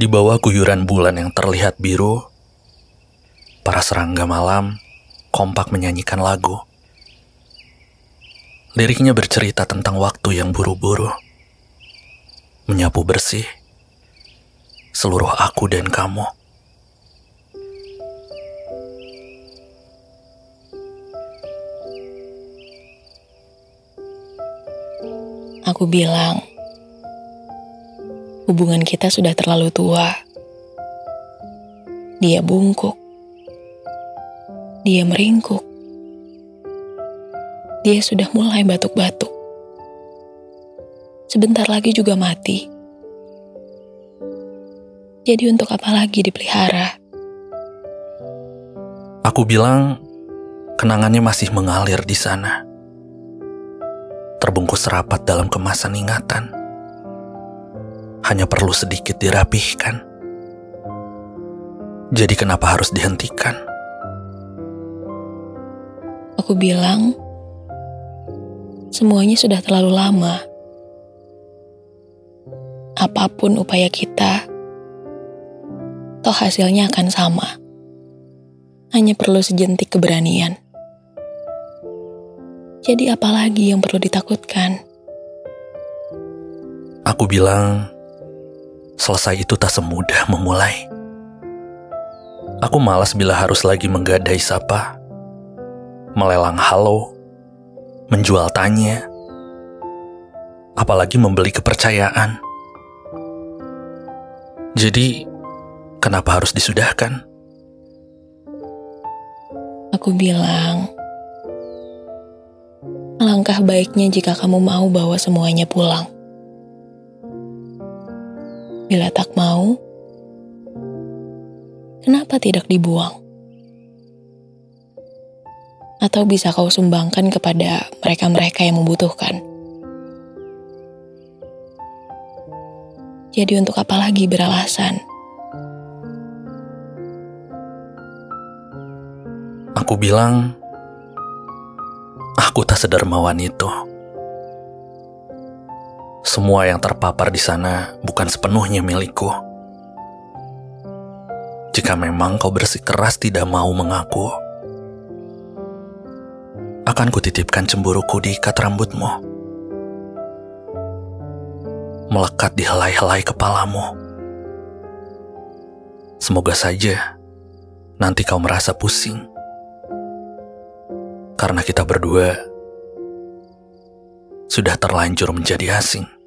Di bawah guyuran bulan yang terlihat biru, para serangga malam kompak menyanyikan lagu. Liriknya bercerita tentang waktu yang buru-buru, menyapu bersih seluruh aku dan kamu. Aku bilang, hubungan kita sudah terlalu tua. Dia bungkuk. Dia meringkuk. Dia sudah mulai batuk-batuk. Sebentar lagi juga mati. Jadi untuk apa lagi dipelihara? Aku bilang kenangannya masih mengalir di sana. Terbungkus rapat dalam kemasan ingatan. Hanya perlu sedikit dirapihkan. Jadi kenapa harus dihentikan? Aku bilang, semuanya sudah terlalu lama. Apa pun upaya kita, toh hasilnya akan sama. Hanya perlu sejentik keberanian. Jadi apalagi yang perlu ditakutkan? Aku bilang, selesai itu tak semudah memulai. Aku malas bila harus lagi menggadai sapa, melelang halo, menjual tanya, apalagi membeli kepercayaan. Jadi, kenapa harus disudahkan? Aku bilang, alangkah baiknya jika kamu mau bawa semuanya pulang. Bila tak mau, kenapa tidak dibuang? Atau bisa kau sumbangkan kepada mereka-mereka yang membutuhkan? Jadi untuk apa lagi beralasan? Aku bilang, aku tak sedermawan itu. Semua yang terpapar di sana bukan sepenuhnya milikku. Jika memang kau bersikeras tidak mau mengaku, akan kutitipkan cemburuku di ikat rambutmu. Melekat di helai-helai kepalamu. Semoga saja nanti kau merasa pusing karena kita berdua sudah terlanjur menjadi asing.